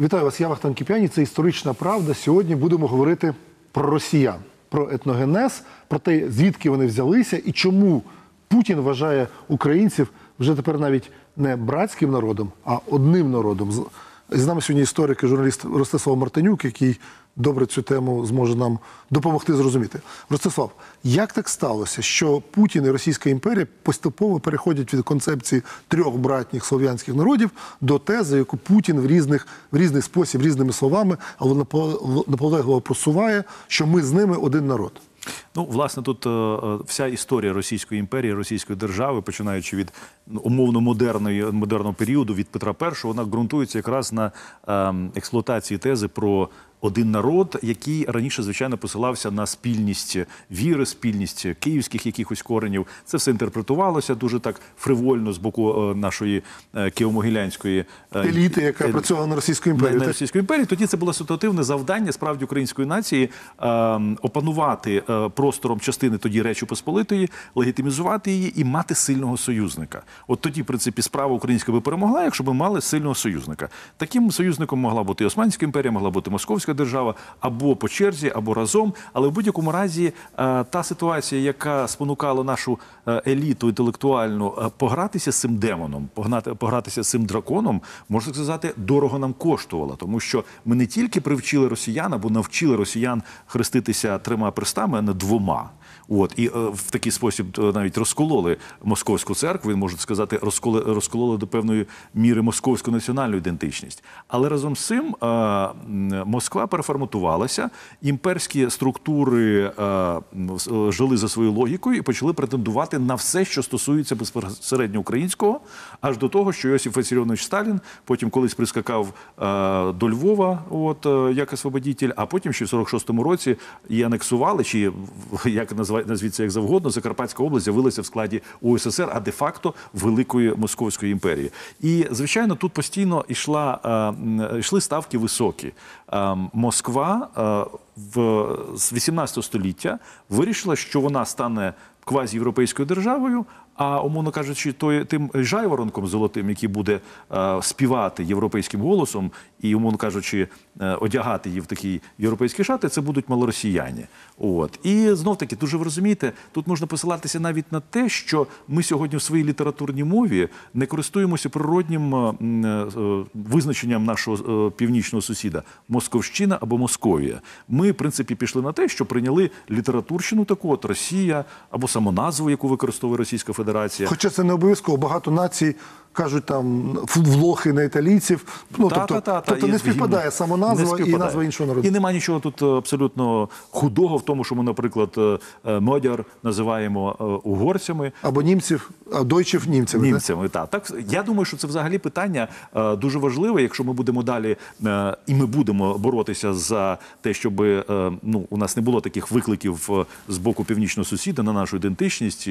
Вітаю вас, я Вахтан Кіп'яні. Це історична правда. Сьогодні будемо говорити про росіян, про етногенез, про те, звідки вони взялися і чому Путін вважає українців вже тепер навіть не братським народом, а одним народом. З- нами сьогодні історик і журналіст Ростислав Мартинюк, який добре цю тему зможе нам допомогти зрозуміти. Ростислав, як так сталося, що Путін і Російська імперія поступово переходять від концепції трьох братніх слов'янських народів до тези, яку Путін в різних в різний спосіб, різними словами, але напо- наполегливо просуває, що ми з ними один народ. Ну, власне, тут е, е, вся історія Російської імперії, Російської держави, починаючи від ну, умовно модерної модерного періоду від Петра І, вона ґрунтується якраз на ем, експлуатації тези про один народ, який раніше, звичайно, посилався на спільність віри, спільність київських якихось коренів. Це все інтерпретувалося дуже так фривольно з боку е, нашої е, Києво-Могилянської е, Еліти, яка працювала на Російську імперію. на? Російської імперії. Тоді це було ситуативне завдання справді української нації е, опанувати простором частини тоді Речі Посполитої, легітимізувати її і мати сильного союзника. От тоді, в принципі, справа українська би перемогла, якщо б мали сильного союзника. Таким союзником могла бути і Османська імперія, могла бути Московська держава або по черзі, або разом. Але в будь-якому разі е, та ситуація, яка спонукала нашу е, еліту інтелектуальну е, погратися з цим демоном, погнати, погратися з цим драконом, можна сказати, дорого нам коштувала, тому що ми не тільки привчили росіян або навчили росіян хреститися трьома перстами, а не двома. От і е, в такий спосіб е, навіть розкололи московську церкву, і можна сказати, розколи, розкололи до певної міри московську національну ідентичність. Але разом з цим е, Москва переформатувалася, імперські структури жили за своєю логікою і почали претендувати на все, що стосується безпосередньо українського, аж до того, що Йосиф Васильович Сталін потім колись прискакав до Львова, от як освободітель, а потім ще в 46-му році і анексували, чи як називають назвіться як завгодно, Закарпатська область з'явилася в складі УССР, а де-факто Великої Московської імперії. І звичайно, тут постійно йшла е, йшли ставки високі. Е, Москва е, в з 18 століття вирішила, що вона стане квазієвропейською державою. А умовно кажучи, той тим жайворонком золотим, який буде е, співати європейським голосом і, умовно кажучи, е, одягати її в такі європейські шати, це будуть малоросіяни. От і знов таки, дуже ви розумієте, тут можна посилатися навіть на те, що ми сьогодні в своїй літературній мові не користуємося природнім е, е, визначенням нашого північного сусіда Московщина або Московія. Ми, в принципі, пішли на те, що прийняли літературщину таку, от Росія або самоназву, яку використовує Російська Федерація. Хоча це не обов'язково. Багато націй кажуть там влохи на італійців. Ну, тобто, Та-та-та-та, тобто є не співпадає самоназва Не і назва іншого народу. І нема нічого тут е, абсолютно худого в тому, що ми, наприклад, е, е, модяр називаємо угорцями. Або німців, а дойчів німцями. Німцями, так. так я думаю, що це взагалі питання дуже важливе. Якщо ми будемо далі і ми будемо боротися за те, щоб ну у нас не було таких викликів з боку північного сусіда на нашу ідентичність.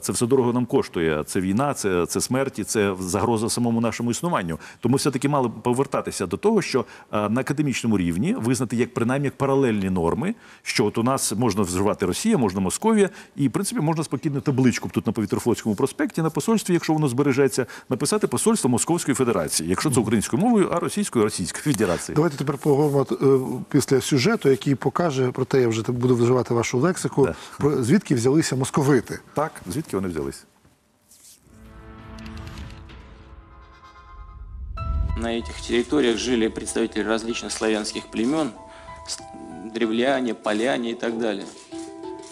Це все дорого нам коштує. Це війна, це, це смерті, це загроза самому нашому існуванню. Тому все таки мали повертатися до того, що е, на академічному рівні визнати як принаймні як паралельні норми, що от у нас можна вживати Росія, можна Московія, і в принципі можна спокійно табличку тут на повітрофлотському проспекті на посольстві, якщо воно збережеться, написати посольство Московської Федерації, якщо це українською мовою, а російською Російської Федерації. Давайте тепер поговоримо е, після сюжету, який покаже про те, я вже буду вживати вашу лексику, Да. про звідки взялися московити. Так, звідки вони взялись? На этих территориях жили представители различных славянских племен, с- древляне, поляне и так далее.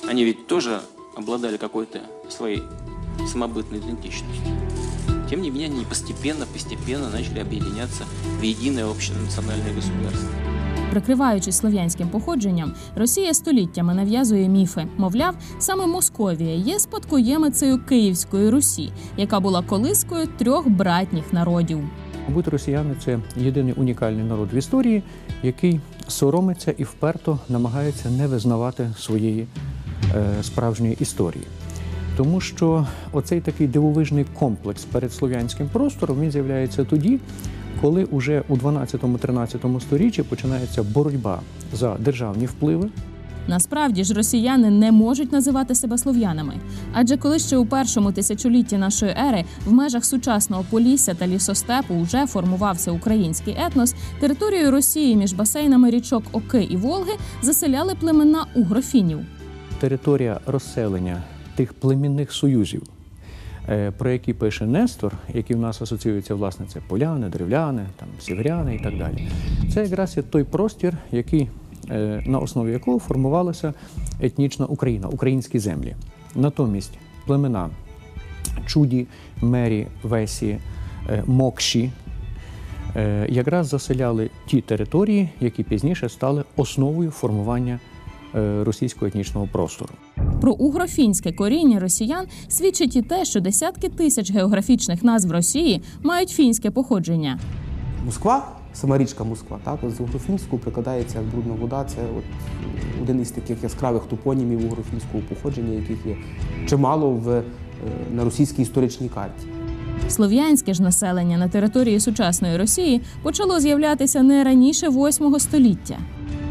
Они ведь тоже обладали какой-то своей самобытной идентичностью. Тем не менее, они постепенно, постепенно начали объединяться в единое общенациональное государство. Прикриваючись слов'янським походженням, Росія століттями нав'язує міфи. Мовляв, саме Московія є спадкоємицею Київської Русі, яка була колискою трьох братніх народів. Мабуть, росіяни це єдиний унікальний народ в історії, який соромиться і вперто намагається не визнавати своєї е, справжньої історії. Тому що оцей такий дивовижний комплекс перед слов'янським простором він з'являється тоді, коли уже у 12-13 сторіччі починається боротьба за державні впливи, Насправді ж росіяни не можуть називати себе слов'янами. Адже коли ще у першому тисячолітті нашої ери в межах сучасного Полісся та лісостепу вже формувався український етнос, територію Росії між басейнами річок Оки і Волги заселяли племена угрофінів. територія розселення тих племінних союзів, е, про які пише Нестор, які в нас асоціюються, власне, це поляни, древляни, там, сіверяни і так далі. Це якраз є той простір, який, на основі якого формувалася етнічна Україна, українські землі. Натомість племена Чуді, Мері, Весі, е, Мокші, е, якраз заселяли ті території, які пізніше стали основою формування е, російського етнічного простору. Про угрофінське коріння росіян свідчить і те, що десятки тисяч географічних назв Росії мають фінське походження. Москва, сама річка Москва, так, з угрофінську прикладається як брудна вода. Це от один із таких яскравих топонімів угрофінського походження, яких є чимало в, е, на російській історичній карті. Слов'янське ж населення на території сучасної Росії почало з'являтися не раніше 8 століття.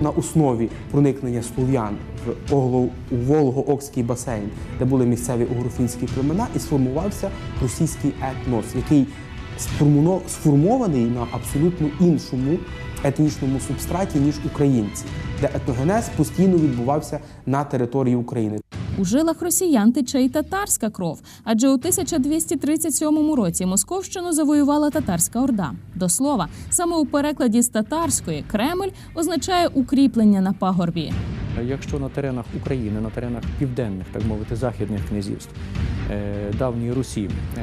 На основі проникнення слов'ян в Волго-Окський басейн, де були місцеві угрофінські племена, і сформувався російський етнос, який сформований на абсолютно іншому етнічному субстраті, ніж українці, де етногенез постійно відбувався на території України. У жилах росіян тече й татарська кров, адже у 1237 році Московщину завоювала татарська орда. До слова, саме у перекладі з татарської Кремль означає укріплення на пагорбі. Якщо на теренах України, на теренах південних, так мовити, західних князівств е, давньої Русі е,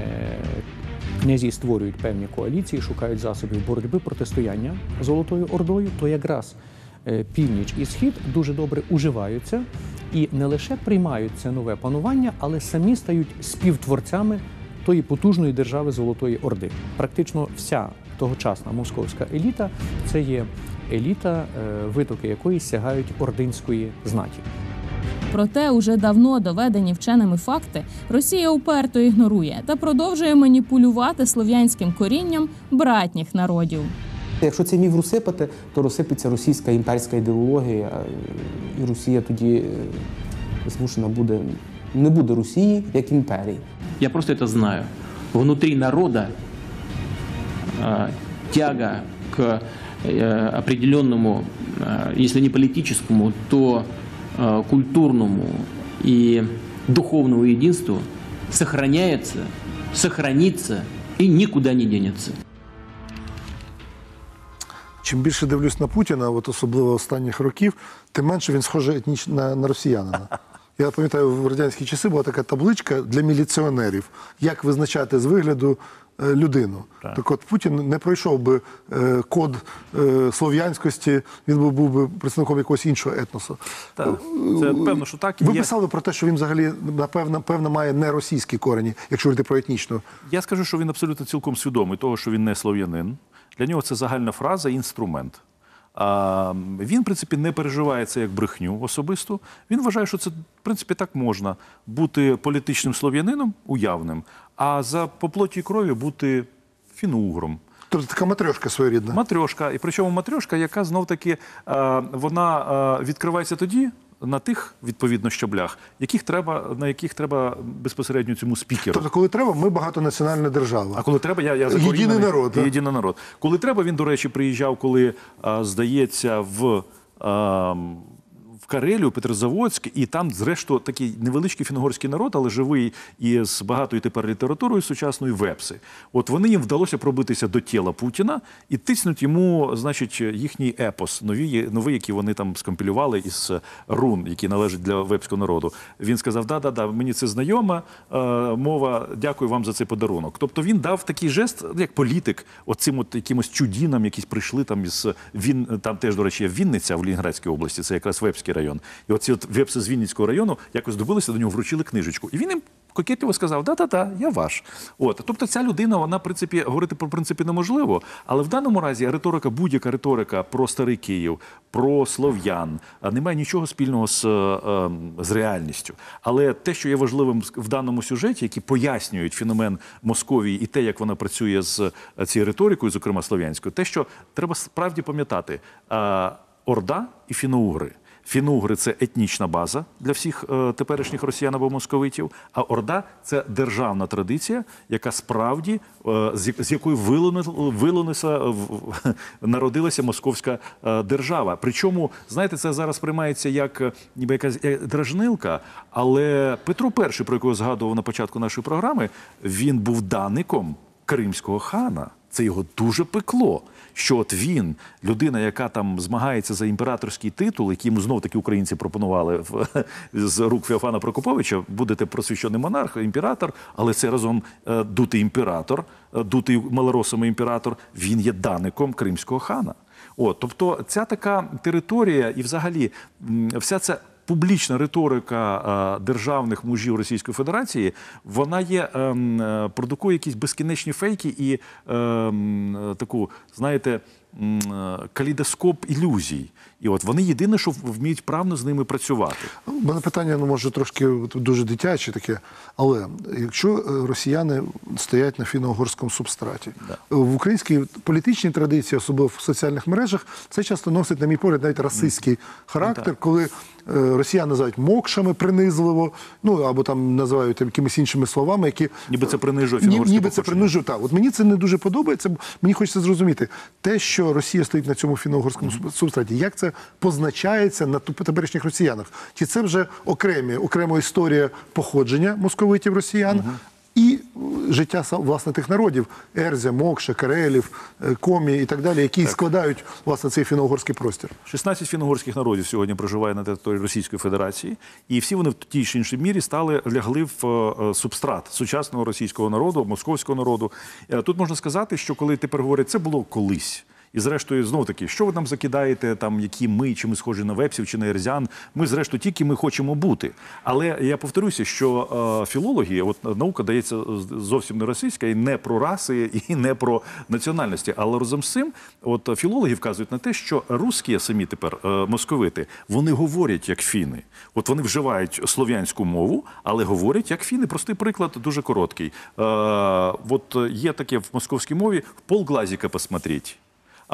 князі створюють певні коаліції, шукають засобів боротьби протистояння Золотою Ордою, то якраз е, північ і схід дуже добре уживаються і не лише приймають це нове панування, але самі стають співтворцями тої потужної держави Золотої Орди. Практично вся тогочасна московська еліта це є еліта, е, витоки якої сягають ординської знаті. Проте уже давно доведені вченими факти Росія уперто ігнорує та продовжує маніпулювати слов'янським корінням братніх народів. Якщо цей міф розсипати, то розсипеться російська імперська ідеологія, е, і Росія тоді е, змушена буде не буде Росії як імперії. Я просто это знаю. Внутри народа э, тяга к э, определенному, э, если не политическому, то э, культурному и духовному единству сохраняется, сохранится и никуда не денется. Чим більше дивлюсь на Путіна, от особливо останніх років, тим менше він схожий етніч... на, на росіянина. Я пам'ятаю, в радянські часи була така табличка для міліціонерів, як визначати з вигляду людину. Так. от Путін не пройшов би е, код е, слов'янськості, він би був би представником якогось іншого етносу. Так, це певно, що так і Ви є. писали про те, що він взагалі напевно, певно має не російські корені, якщо говорити про етнічну. Я скажу, що він абсолютно цілком свідомий того, що він не слов'янин. Для нього це загальна фраза, інструмент. А, він, в принципі, не переживає це як брехню особисто. Він вважає, що це, в принципі, так можна бути політичним слов'янином уявним, а за по плоті і крові бути фіноугром. Тобто така матрьошка своєрідна. Матрьошка. І причому матрьошка, яка знов таки е, вона е, відкривається тоді на тих відповідно щаблях, яких треба, на яких треба безпосередньо цьому спікеру. Тобто, коли треба, ми багатонаціональна держава. А коли треба, я, я Єдиний народ, да? Єдиний народ. Коли треба, він, до речі, приїжджав, коли, а, здається, в. а, в Карелію, Петрозаводськ, і там, зрештою, такий невеличкий фінгорський народ, але живий і з багатою тепер літературою сучасною вепси. От вони їм вдалося пробитися до тіла Путіна і тиснуть йому, значить, їхній епос, нові, новий, який вони там скомпілювали із рун, які належать для вепського народу. Він сказав: да, да, да, мені це знайома е, мова. Дякую вам за цей подарунок. Тобто він дав такий жест, як політик, оцим от якимось чудінам, які прийшли там із він там теж, до речі, Вінниця в Лінградській області, це якраз вепський район. І оці от вепси з Вінницького району якось добилися до нього, вручили книжечку. І він їм кокетливо сказав: да-да-да, я ваш. От тобто, ця людина, вона в принципі говорити про принципі неможливо, але в даному разі риторика, будь-яка риторика про старий Київ, про слов'ян, немає нічого спільного з, е, з реальністю. Але те, що є важливим в даному сюжеті, які пояснюють феномен Московії і те, як вона працює з е, цією риторикою, зокрема слов'янською, те, що треба справді пам'ятати. е, Орда і фіноугри. Фінугри це етнічна база для всіх е, теперішніх росіян або московитів. А Орда це державна традиція, яка справді е, з, як- з якою вилинула, в- в- народилася московська е, держава. Причому, знаєте, це зараз приймається як ніби якась дражнилка. Але Петро І, про якого згадував на початку нашої програми, він був даником кримського хана. Це його дуже пекло. Що от він, людина, яка там змагається за імператорський титул, який йому знов таки українці пропонували в, з рук Феофана Прокоповича, будете просвящений монарх, імператор, але це разом е, дутий імператор, е, дутий малоросами імператор, він є даником кримського хана. От, тобто, ця така територія, і взагалі вся ця публічна риторика е, державних мужів Російської Федерації, вона є ем, е, продукує якісь безкінечні фейки і ем, е, таку, знаєте, калейдоскоп ілюзій. І от вони єдине, що вміють правно з ними працювати. У мене питання, ну може трошки дуже дитяче таке. Але якщо е, росіяни стоять на фіно-угорському субстраті, в українській політичній традиції, особливо в соціальних мережах, це часто носить, на мій погляд, навіть расистський характер, коли е, росіяни називають мокшами принизливо, ну або там називають там, якимись іншими словами, які Ніби це принижує фіно-угорське ніби це принижує. Так, от мені це не дуже подобається. Мені хочеться зрозуміти те, що Росія стоїть на цьому фіно-угорському суб- субстраті, як це позначається на теперішніх росіянах? Чи це вже окремі, окрема історія походження московитів росіян? І е, життя власне тих народів Ерзя, Мокша, Карелів, е, Комі і так далі, які складають власне цей фіно-угорський простір. 16 фіно-угорських народів сьогодні проживає на території Російської Федерації, і всі вони в тій чи іншій мірі стали лягли в е, субстрат сучасного російського народу, московського народу. Тут можна сказати, що коли тепер говорять, це було колись. І зрештою, знову таки, що ви нам закидаєте, там які ми, чи ми схожі на вепсів, чи на ерзян. Ми, зрештою, тільки ми хочемо бути. Але я повторюся, що е, філологи, от наука дається з- зовсім не російська, і не про раси, і не про національності. Але разом з цим, от е, філологи вказують на те, що русські самі тепер е, московити, вони говорять як фіни. От вони вживають слов'янську мову, але говорять як фіни. Простий приклад, дуже короткий. Е, от є таке в московській мові полглазіка посмотреть.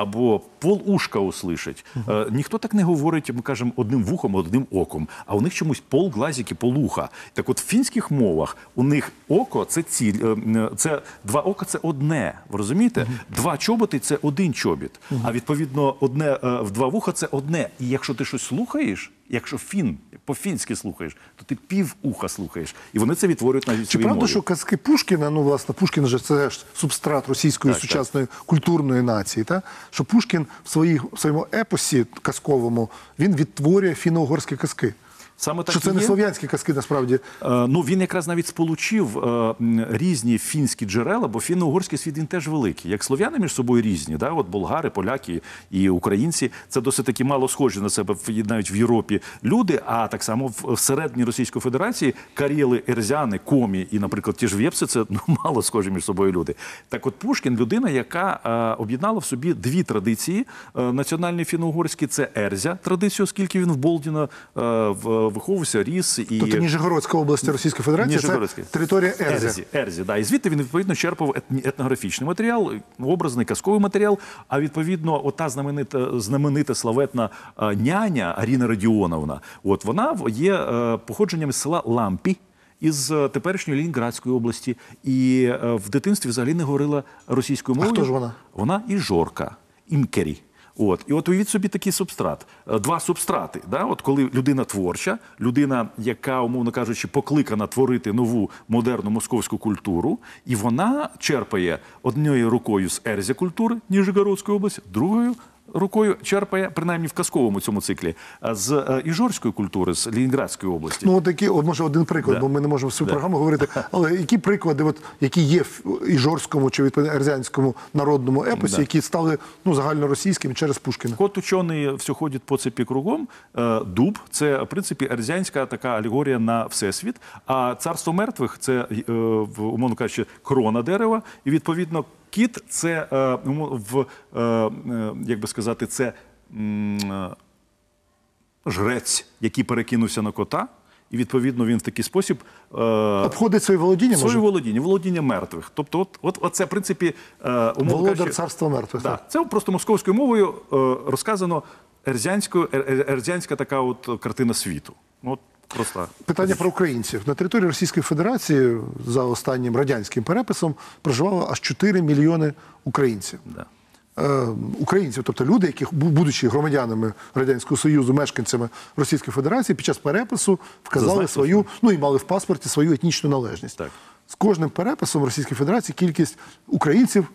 Або пол ушка услышать. Е, ніхто так не говорить, ми кажемо, одним вухом, одним оком. А у них чомусь пол глазіки, полуха. Так от в фінських мовах у них око це ціль, е, е, це два ока це одне. Ви розумієте? Два чоботи це один чобіт. А відповідно, одне е, в два вуха це одне. І якщо ти щось слухаєш, якщо фін по-фінськи слухаєш, то ти пів уха слухаєш. І вони це відтворюють навіть своїй Чи правда, мові. що казки Пушкіна, ну власне, Пушкін же це ж субстрат російської Так, сучасної культурної нації, та? що Пушкін в, своїх, в своєму епосі казковому він відтворює фіно-угорські казки. Саме так що це і не слов'янські казки, насправді. Е, Ну він якраз навіть сполучив е, різні фінські джерела, бо фінно-угорський світ він теж великий. Як слов'яни між собою різні, да? от болгари, поляки і українці це досить таки мало схожі на себе навіть в Європі люди. А так само в- всередині Російської Федерації карєли, ерзяни, комі і, наприклад, ті ж вєпси, це ну мало схожі між собою люди. Так, от Пушкін людина, яка е, об'єднала в собі дві традиції е, національні фіно-угорські це ерзя традицію, оскільки він в Болдіно е, в- виховувався, ріс і Тобто Ніжегородська область Російської Федерації це територія Ерзя. Ерзі, Ерзі, да. І звідти він відповідно черпав етнографічний матеріал, образний казковий матеріал. А відповідно, ота знаменита знаменита славетна е, няня Аріна Радіоновна, от вона є е, походженням з села Лампі. Із е, теперішньої Лінінградської області, і в дитинстві взагалі не говорила російською мовою. хто ж вона? Вона іжорка, імкері. От і от уявіть собі такий субстрат, Е, два субстрати. Да? От коли людина творча, людина, яка, умовно кажучи, покликана творити нову модерну московську культуру, і вона черпає однією рукою з ерзя культури Ніжегородської області, другою. Рукою черпає, принаймні в казковому цьому циклі, з е, іжорської культури, з Лінінградської області. Ну, от такі, от, може, один приклад, Да. бо ми не можемо всю Да. програму говорити. Але які приклади, от, які є в іжорському чи відповідно ерзянському народному епосі, Да. які стали ну, загальноросійськими через Пушкіна? Кот учений все ходить по цепі кругом. Е, Дуб це в принципі ерзянська така алегорія на всесвіт. А царство мертвих це е, умовно кажучи, крона дерева. І відповідно кіт це е, в е, е, як би сказати, це жрець, який перекинувся на кота. І відповідно він в такий спосіб е, Обходить свої володіння, може? володіння, володіння мертвих. Тобто, от, от, от це в принципі е, Володар кажучи, царства мертвих. Да. так. Це просто московською мовою е, розказано ерзянсько, ер- ер- ерзянська така от картина світу. Ну, От просто Питання про українців. На території Російської Федерації за останнім радянським переписом проживало аж 4 мільйони українців. да. Е, українців, тобто люди, які, будучи громадянами Радянського Союзу, мешканцями Російської Федерації, під час перепису вказали Зазначили свою, ну і мали в паспорті свою етнічну належність. Так. З кожним переписом Російської Федерації кількість українців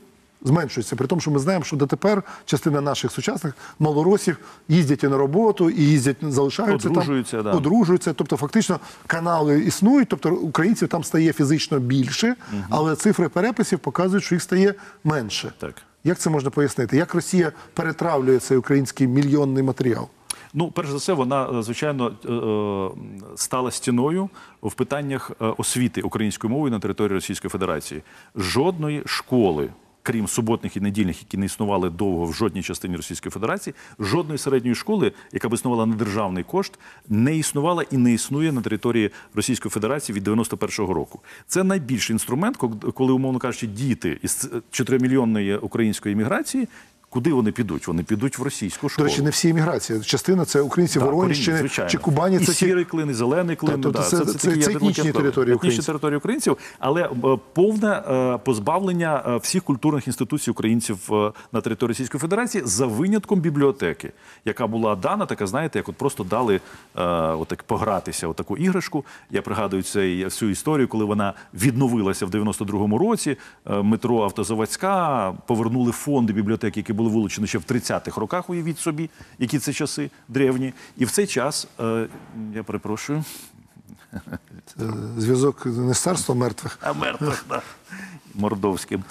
зменшується. При тому, що ми знаємо, що дотепер частина наших сучасних малоросів їздять і на роботу, і їздять, залишаються Одружуються, там, да. одружуються. Тобто, фактично, канали існують, тобто українців там стає фізично більше, але цифри переписів показують, що їх стає менше. Так. Як це можна пояснити? Як Росія перетравлює цей український мільйонний матеріал? Ну, перш за все, вона е, звичайно е, е, стала стіною в питаннях освіти українською мовою на території Російської Федерації. Жодної школи. Крім суботних і недільних, які не існували довго в жодній частині Російської Федерації, жодної середньої школи, яка б існувала на державний кошт, не існувала і не існує на території Російської Федерації від 91-го року. Це найбільший інструмент, ко- коли, умовно кажучи, діти із 4-мільйонної української імміграції, куди вони підуть? Вони підуть в російську До речі, не всі еміграції. Частина це українці Так, Воронщини чи Кубані. Це ті- сірий клин, і зелений клин. Тобто да, це- це- це ядерні етнічні території Етнічні українців. території українців, але е, повне е, позбавлення е, всіх культурних інституцій українців на території Російської Федерації за винятком бібліотеки, яка була дана, така знаєте, як от просто дали отак погратися, отаку іграшку. Я пригадую цей, цю історію, коли вона відновилася в 92-му році. Метро Автозаводська повернули фонди бібліотеки, які були вилучені ще в 30-х роках. Уявіть собі, які це часи древні. І в цей час е, я перепрошую. Е, зв'язок не з царством мертвих. А мертвих, да. Мордовським.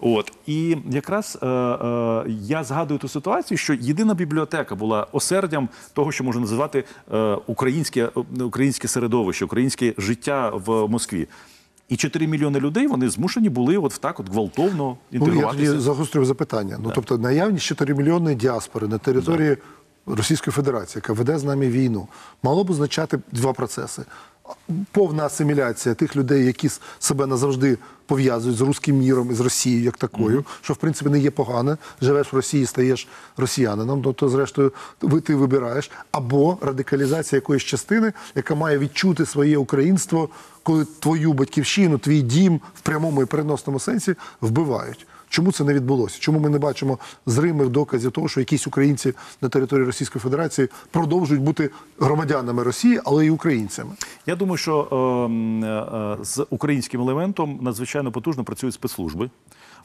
От. І якраз е, е, я згадую ту ситуацію, що єдина бібліотека була осердям того, що можна називати е, українське, е, українське середовище, українське життя в Москві. І 4 мільйони людей вони змушені були от так от гвалтовно Ну, я інтегруватися. загострюю запитання. Ну, тобто, наявність 4 мільйонної діаспори на території Російської Федерації, яка веде з нами війну, мало б означати два процеси. Повна асиміляція тих людей, які себе назавжди пов'язують з руським міром і з Росією як такою, що в принципі не є погане. Живеш в Росії, стаєш росіянином, ну, то зрештою ви ти вибираєш, або радикалізація якоїсь частини, яка має відчути своє українство, коли твою батьківщину, твій дім в прямому і переносному сенсі вбивають. Чому це не відбулося? Чому ми не бачимо зримих доказів того, що якісь українці на території Російської Федерації продовжують бути громадянами Росії, але й українцями? Я думаю, що е, е, з українським елементом надзвичайно потужно працюють спецслужби.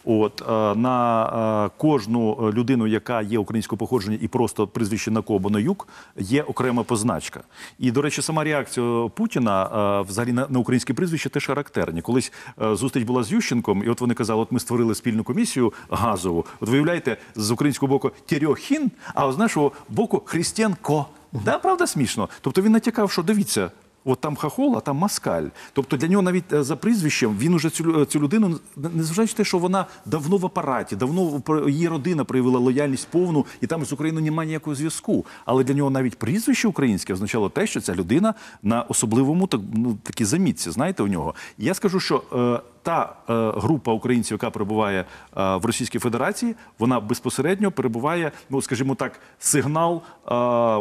От е, на е, кожну людину, яка є українського походження і просто прізвище на або на юг, є окрема позначка. І, до речі, сама реакція Путіна е, взагалі на, українське прізвище теж характерні. Колись зустріч була з Ющенком, і от вони казали, от ми створили спільну комісію газову. От виявляєте, з українського боку Терьохін, а з нашого боку Христенко. Да, правда, смішно. Тобто він натякав, що дивіться. От там хахол, а там маскаль. Тобто для нього навіть е, за прізвищем він уже цю, лю- цю людину, незважаючи на те, що вона давно в апараті, давно в- її родина проявила лояльність повну, і там з Україною немає ніякого зв'язку. Але для нього навіть прізвище українське означало те, що ця людина на особливому так, ну, такій замітці, знаєте, у нього. Я скажу, що е, та е, група українців, яка перебуває е, в Російській Федерації, вона безпосередньо перебуває, ну скажімо так, сигнал. Е,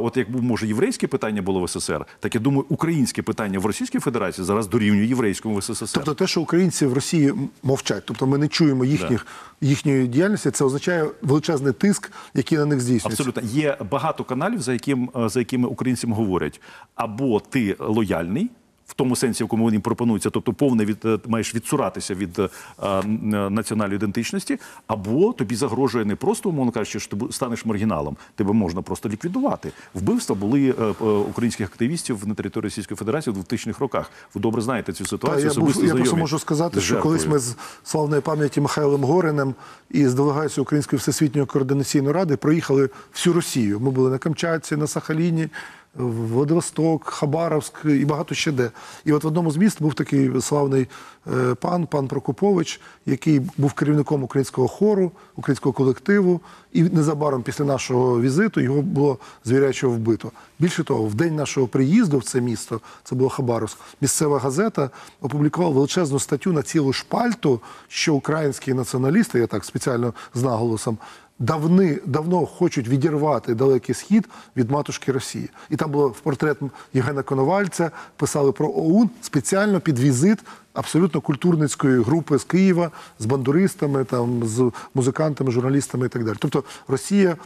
от як був, може єврейське питання було в СССР, так я думаю, українське питання в Російській Федерації зараз дорівнює єврейському в СССР. Тобто те, що українці в Росії мовчать, тобто ми не чуємо їхніх, їхньої діяльності, це означає величезний тиск, який на них здійснюється. Абсолютно є багато каналів, за яким за якими українцям говорять, або ти лояльний. В тому сенсі, в якому вони пропонуються, тобто повне від е, маєш відсуратися від е, е, національної ідентичності, або тобі загрожує не просто, умовно кажучи, що ти станеш маргіналом, тебе можна просто ліквідувати. Вбивства були е, е, українських активістів на території Російської Федерації в 2000-х роках. Ви добре знаєте цю Та, ситуацію. я, був, особисто я просто можу сказати, що колись ми з славної пам'яті Михайлом Гориним і з делегацією Української всесвітньої координаційної ради проїхали всю Росію. Ми були на Камчатці, на Сахаліні, Владивосток, Хабаровськ і багато ще де. І от в одному з міст був такий славний е, пан, пан Прокопович, який був керівником українського хору, українського колективу. І незабаром після нашого візиту його було звірячого вбито. Більше того, в день нашого приїзду в це місто, це було Хабаровськ, місцева газета опублікувала величезну статтю на цілу шпальту, що українські націоналісти, я так спеціально з наголосом, давни, давно хочуть відірвати далекий схід від матушки Росії. І там було в портрет Євгена Коновальця, писали про ОУН спеціально під візит абсолютно культурницької групи з Києва, з бандуристами, там, з музикантами, журналістами і так далі. Тобто Росія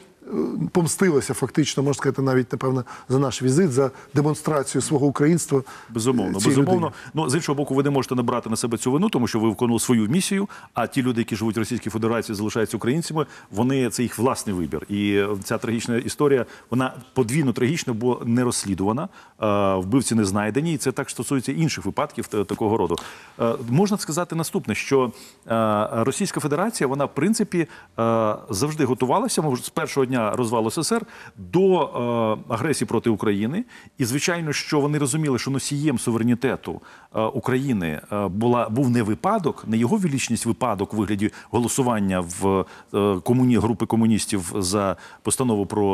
помстилася фактично, можна сказати, навіть напевно, за наш візит, за демонстрацію свого українства. Безумовно, безумовно. людині. Ну з іншого боку, ви не можете набрати на себе цю вину, тому що ви виконували свою місію. А ті люди, які живуть в Російській Федерації, залишаються українцями. Вони це їх власний вибір. І е, ця трагічна історія вона подвійно трагічна, бо не розслідувана. е, Вбивці не знайдені, і це так стосується інших випадків такого роду. Е, Можна сказати наступне, що Російська Федерація, вона в принципі завжди готувалася може, з першого дня розвалу СССР до е, агресії проти України. І звичайно, що вони розуміли, що носієм суверенітету е, України е, була був не випадок, не його величність випадок у вигляді голосування в е, комуні групи комуністів за постанову про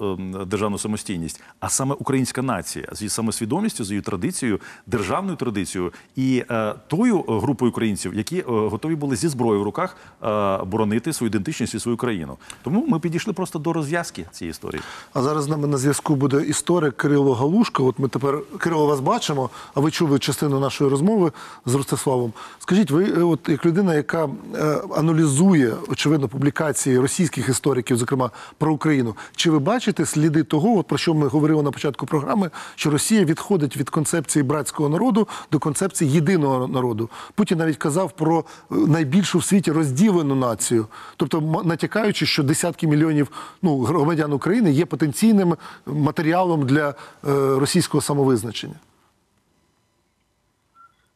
е, е, державну самостійність, а саме українська нація з її самосвідомістю, з її традицією, державною традицією і е, тою е, групою українців, які е, готові були зі зброєю в руках е, боронити свою ідентичність і свою країну. Тому ми підійшли просто до розв'язки цієї історії. А зараз з нами на зв'язку буде історик Кирило Галушко. От ми тепер Кирило вас бачимо, а ви чули частину нашої розмови з Ростиславом. Скажіть, ви, е, от як людина, яка е, аналізує очевидно публікації російських істориків, зокрема про Україну, чи ви бачите сліди того, от про що ми говорили на початку програми, що Росія відходить від концепції братського народу до концепції єдиного народу? Путін навіть казав про е, найбільшу в світі розділену націю, тобто натякаючи, що десятки мільйонів ну, громадян України є потенційним матеріалом для е, російського самовизначення.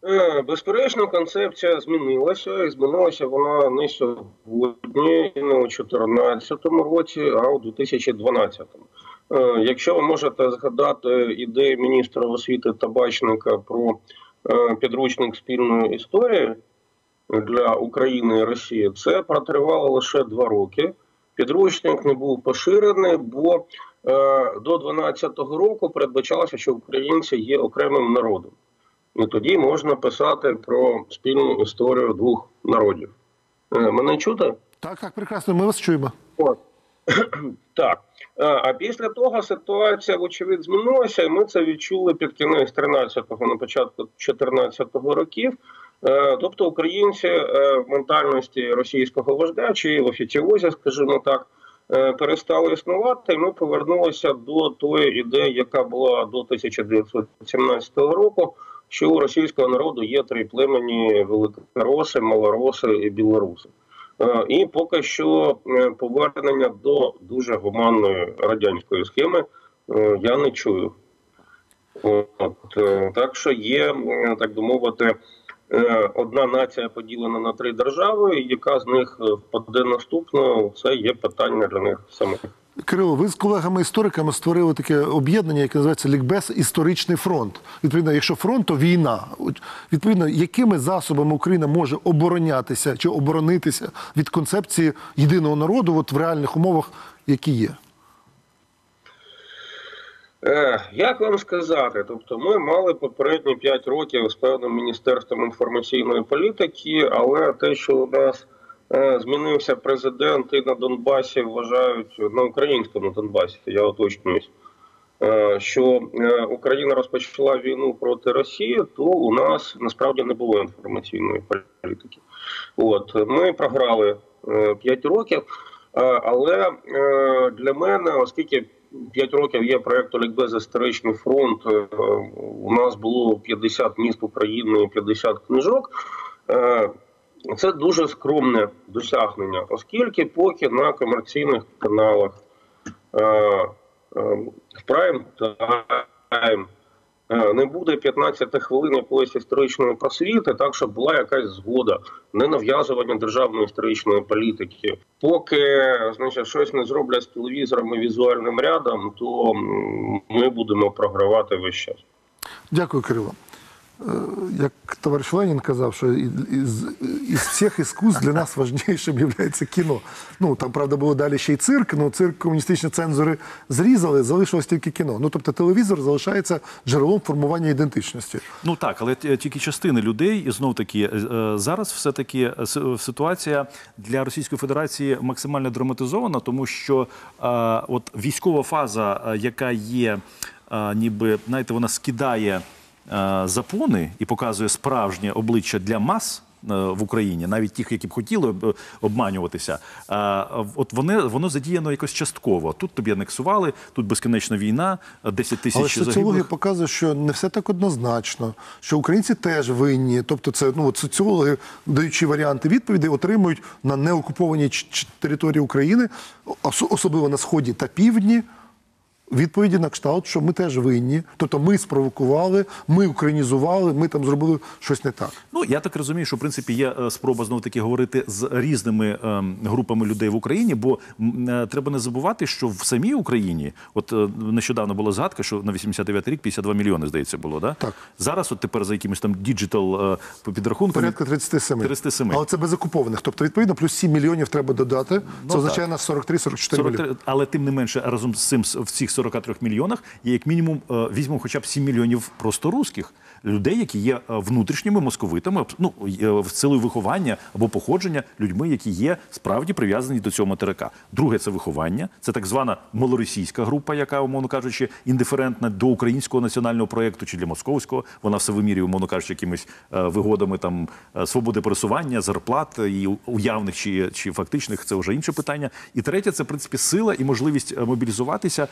Е, Безперечно, концепція змінилася, і змінилася вона не сьогодні, не у 2014 році, а у 2012. Е, Якщо ви можете згадати ідею міністра освіти Табачника про підручник спільної історії для України і Росії, це протривало лише два роки. Підручник не був поширений, бо е, до 2012 року передбачалося, що українці є окремим народом. І тоді можна писати про спільну історію двох народів. Е, Мене чути? Так, так, прекрасно, ми вас чуємо. От. Так. Е, А після того ситуація, вочевидь, змінилася, і ми це відчули під кінець 13-го, на початку 14-го років. Е, Тобто українці е, в ментальності російського вождя чи в офіціозі, скажімо так, е, перестали існувати, і ми повернулися до тої ідеї, яка була до 1917 року, що у російського народу є три племені: великороси, малороси і білоруси. І поки що повернення до дуже гуманної радянської схеми я не чую. От, так що є, так би мовити, одна нація поділена на три держави, яка з них е, впаде наступною, це є питання для них самих. Кирило, ви з колегами-істориками створили таке об'єднання, яке називається Лікбез Історичний фронт. Відповідно, якщо фронт, то війна. Відповідно, якими засобами Україна може оборонятися чи оборонитися від концепції єдиного народу от в реальних умовах, які є? Е, Як вам сказати? Тобто, ми мали попередні 5 років з певним міністерством інформаційної політики, але те, що у нас е, змінився президент і на Донбасі, вважають на українському Донбасі, я уточнююсь, е, що Україна розпочала війну проти Росії, то у нас насправді не було інформаційної політики. От ми програли 5 років. Але для мене, оскільки 5 років є проєкт Олікбез Історичний фронт, е, у нас було 50 міст України 50 книжок. е, Це дуже скромне досягнення, оскільки поки на комерційних каналах е, е, в Prime е, не буде 15 хвилин якоїсь історичної просвіти, так щоб була якась згода, не нав'язування державної історичної політики. Поки значить, щось не зроблять з телевізором і візуальним рядом, то ми будемо програвати весь час. Дякую, Кирило. Як товариш Ленін казав, що із, із, всіх іскусств для нас важнішим є кіно. Ну там правда було далі ще й цирк. Ну цирк комуністичні цензори зрізали, залишилось тільки кіно. Ну тобто телевізор залишається джерелом формування ідентичності. Ну так, але тільки частини людей, і знов таки е, зараз все таки ситуація для Російської Федерації максимально драматизована, тому що е, от військова фаза, е, яка є, е, ніби знаєте, вона скидає е, запони і показує справжнє обличчя для мас. е, В Україні, навіть тих, які б хотіли обманюватися, е, от вони воно задіяно якось частково. Тут тобі анексували, тут безкінечна війна, 10 тисяч Але соціологія показує, що не все так однозначно, що українці теж винні. Тобто, це ну от соціологи, даючи варіанти відповідей, отримують на неокупованій території України, особливо на сході та півдні. Відповіді на кшталт, що ми теж винні, тобто ми спровокували, ми українізували, ми там зробили щось не так. Ну я так розумію, що в принципі є е, спроба знову таки говорити з різними ем, групами людей в Україні, бо е, треба не забувати, що в самій Україні, от е, нещодавно була згадка, що на 89 рік 52 мільйони, здається, було, да. Так. зараз. От тепер за якимось там digital е, підрахунками Порядка 37. 37. Але це без окупованих. Тобто, відповідно, плюс 7 мільйонів треба додати. Це так. означає на 43-44 мільйони. але тим не менше, разом з цим в цих 43 мільйонах є як мінімум е, візьмемо хоча б 7 мільйонів просто русських людей, які є е, внутрішніми московитами, ну е, в силою виховання або походження людьми, які є справді прив'язані до цього материка. Друге це виховання, це так звана малоросійська група, яка, умовно кажучи, індиферентна до українського національного проєкту чи для московського. Вона все вимірює, умовно кажучи, якимись вигодами там свободи пересування, зарплат і уявних чи, чи фактичних це вже інше питання. І третє це в принципі сила і можливість мобілізуватися,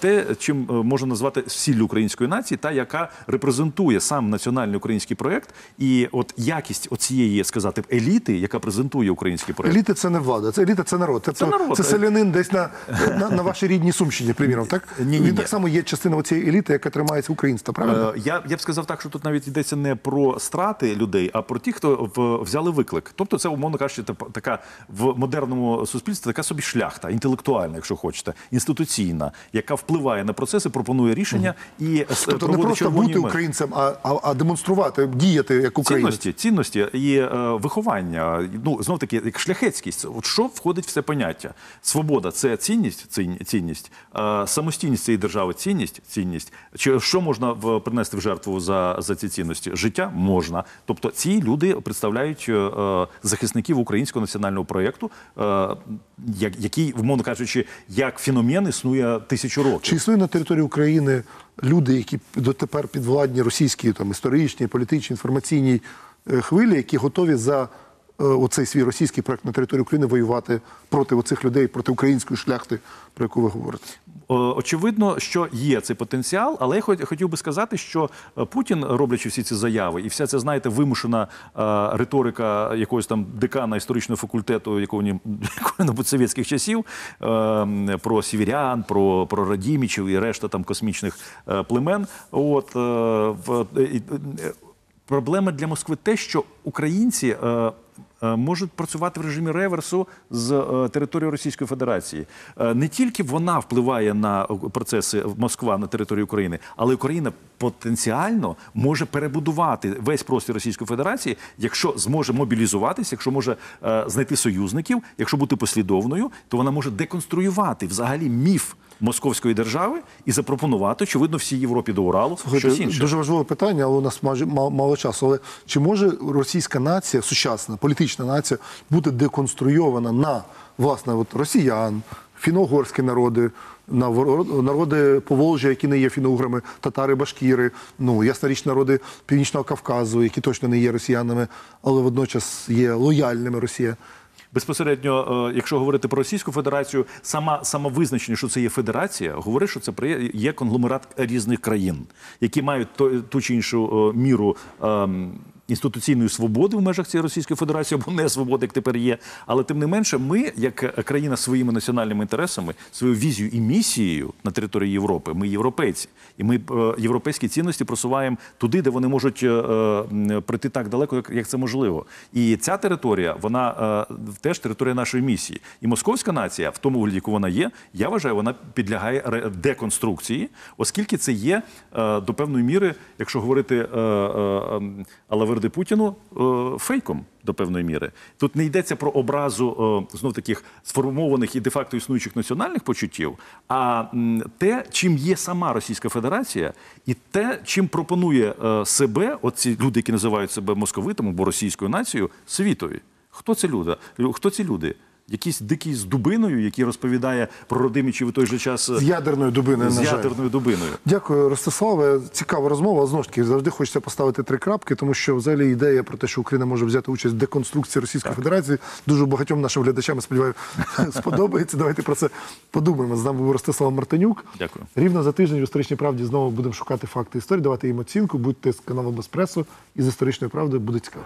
те, чим е, можна назвати сіллю української нації, та яка репрезентує сам національний український проєкт, і от якість оцієї сказати еліти, яка презентує український проєкт. Еліти це не влада, це еліта, це народ. Тобто, народ. це селянин десь на, на, на вашій рідній Сумщині, приміром, так? Ні-ні-ні. Так само є частина цієї еліти, яка тримається українства, правильно? Е, Я, я б сказав так, що тут навіть йдеться не про страти людей, а про ті, хто в, взяли виклик. Тобто, це, умовно кажучи, така в модерному суспільстві така собі шляхта, інтелектуальна, якщо хочете, інституційна, яка впливає на процеси, пропонує рішення і е, Тобто не просто бути українцем, а, а, а демонструвати, діяти як українець. Цінності, цінності і е, виховання. Ну знов таки, як шляхетськість. От що входить в це поняття? Свобода це цінність, цінь- цінність, е, самостійність цієї держави, цінність, цінність. Чи що можна в, принести в жертву за, за ці цінності? Життя можна. Тобто ці люди представляють е, е, захисників українського національного проєкту, е, який, умовно кажучи, як феномен існує тисячу років. Чи існує на території України люди, які дотепер підвладні російській там історичній, політичній, інформаційній е, хвилі, які готові за оцей свій російський проект на території України воювати проти оцих людей, проти української шляхти, про яку ви говорите? Е, Очевидно, що є цей потенціал, але я хот- хотів би сказати, що е, Путін, роблячи всі ці заяви, і вся ця, знаєте, вимушена е, риторика якогось там декана історичного факультету якого-ні- якого-небудь совєтських часів е, про сіверян, про, про радімічів і решта там космічних е, племен. От е, е, е, Проблема для Москви те, що українці е, е, можуть працювати в режимі реверсу з е, території Російської Федерації. Е, не тільки вона впливає на е, процеси Москва на території України, але Україна потенціально може перебудувати весь простір Російської Федерації, якщо зможе мобілізуватися, якщо може е, знайти союзників, якщо бути послідовною, то вона може деконструювати взагалі міф. Московської держави і запропонувати, очевидно, всій Європі до Уралу Слухайте, щось інше. Дуже важливе питання, але у нас майже мало, часу. Але чи може російська нація, сучасна політична нація, бути деконструйована на власне от росіян, фіно-угорські народи, на народи Поволжя, які не є фіно-уграми, татари, башкіри, ну ясна річ, народи Північного Кавказу, які точно не є росіянами, але водночас є лояльними Росія. Безпосередньо, е, якщо говорити про Російську Федерацію, сама саме визначення, що це є федерація, говорить, що це є конгломерат різних країн, які мають ту чи іншу е, міру. Ем, інституційної свободи в межах цієї Російської Федерації або не свободи, як тепер є. Але тим не менше, ми, як е, країна своїми національними інтересами, своєю візією і місією на території Європи, ми європейці, і ми е, європейські цінності просуваємо туди, де вони можуть е, прийти так далеко, як, це можливо. І ця територія, вона теж територія нашої місії. І московська нація, в тому вигляді, яку вона є, я вважаю, вона підлягає деконструкції, оскільки це є до певної міри, якщо говорити е, е, Путіну, е, фейком до певної міри. Тут не йдеться про образу е, знов таких сформованих і де-факто існуючих національних почуттів, а те, чим є сама Російська Федерація, і те, чим пропонує е, себе, оці люди, які називають себе московитами або російською нацією, світові. Хто це люди? Хто ці люди? Якийсь дикий з дубиною, який розповідає про родимічі в той же час З ядерною дубиною, з на жаль. ядерною дубиною. Дякую, Ростиславе. Цікава розмова. Знову ж таки, завжди хочеться поставити три крапки, тому що взагалі ідея про те, що Україна може взяти участь в деконструкції Російської Федерації, дуже багатьом нашим глядачам, я сподіваюся, сподобається. Давайте про це подумаємо. З нами був Ростислав Мартинюк. Дякую. Рівно за тиждень в історичній правді знову будемо шукати факти історії, давати їм оцінку. Будьте з каналом Еспресо і з історичною правдою буде цікаво.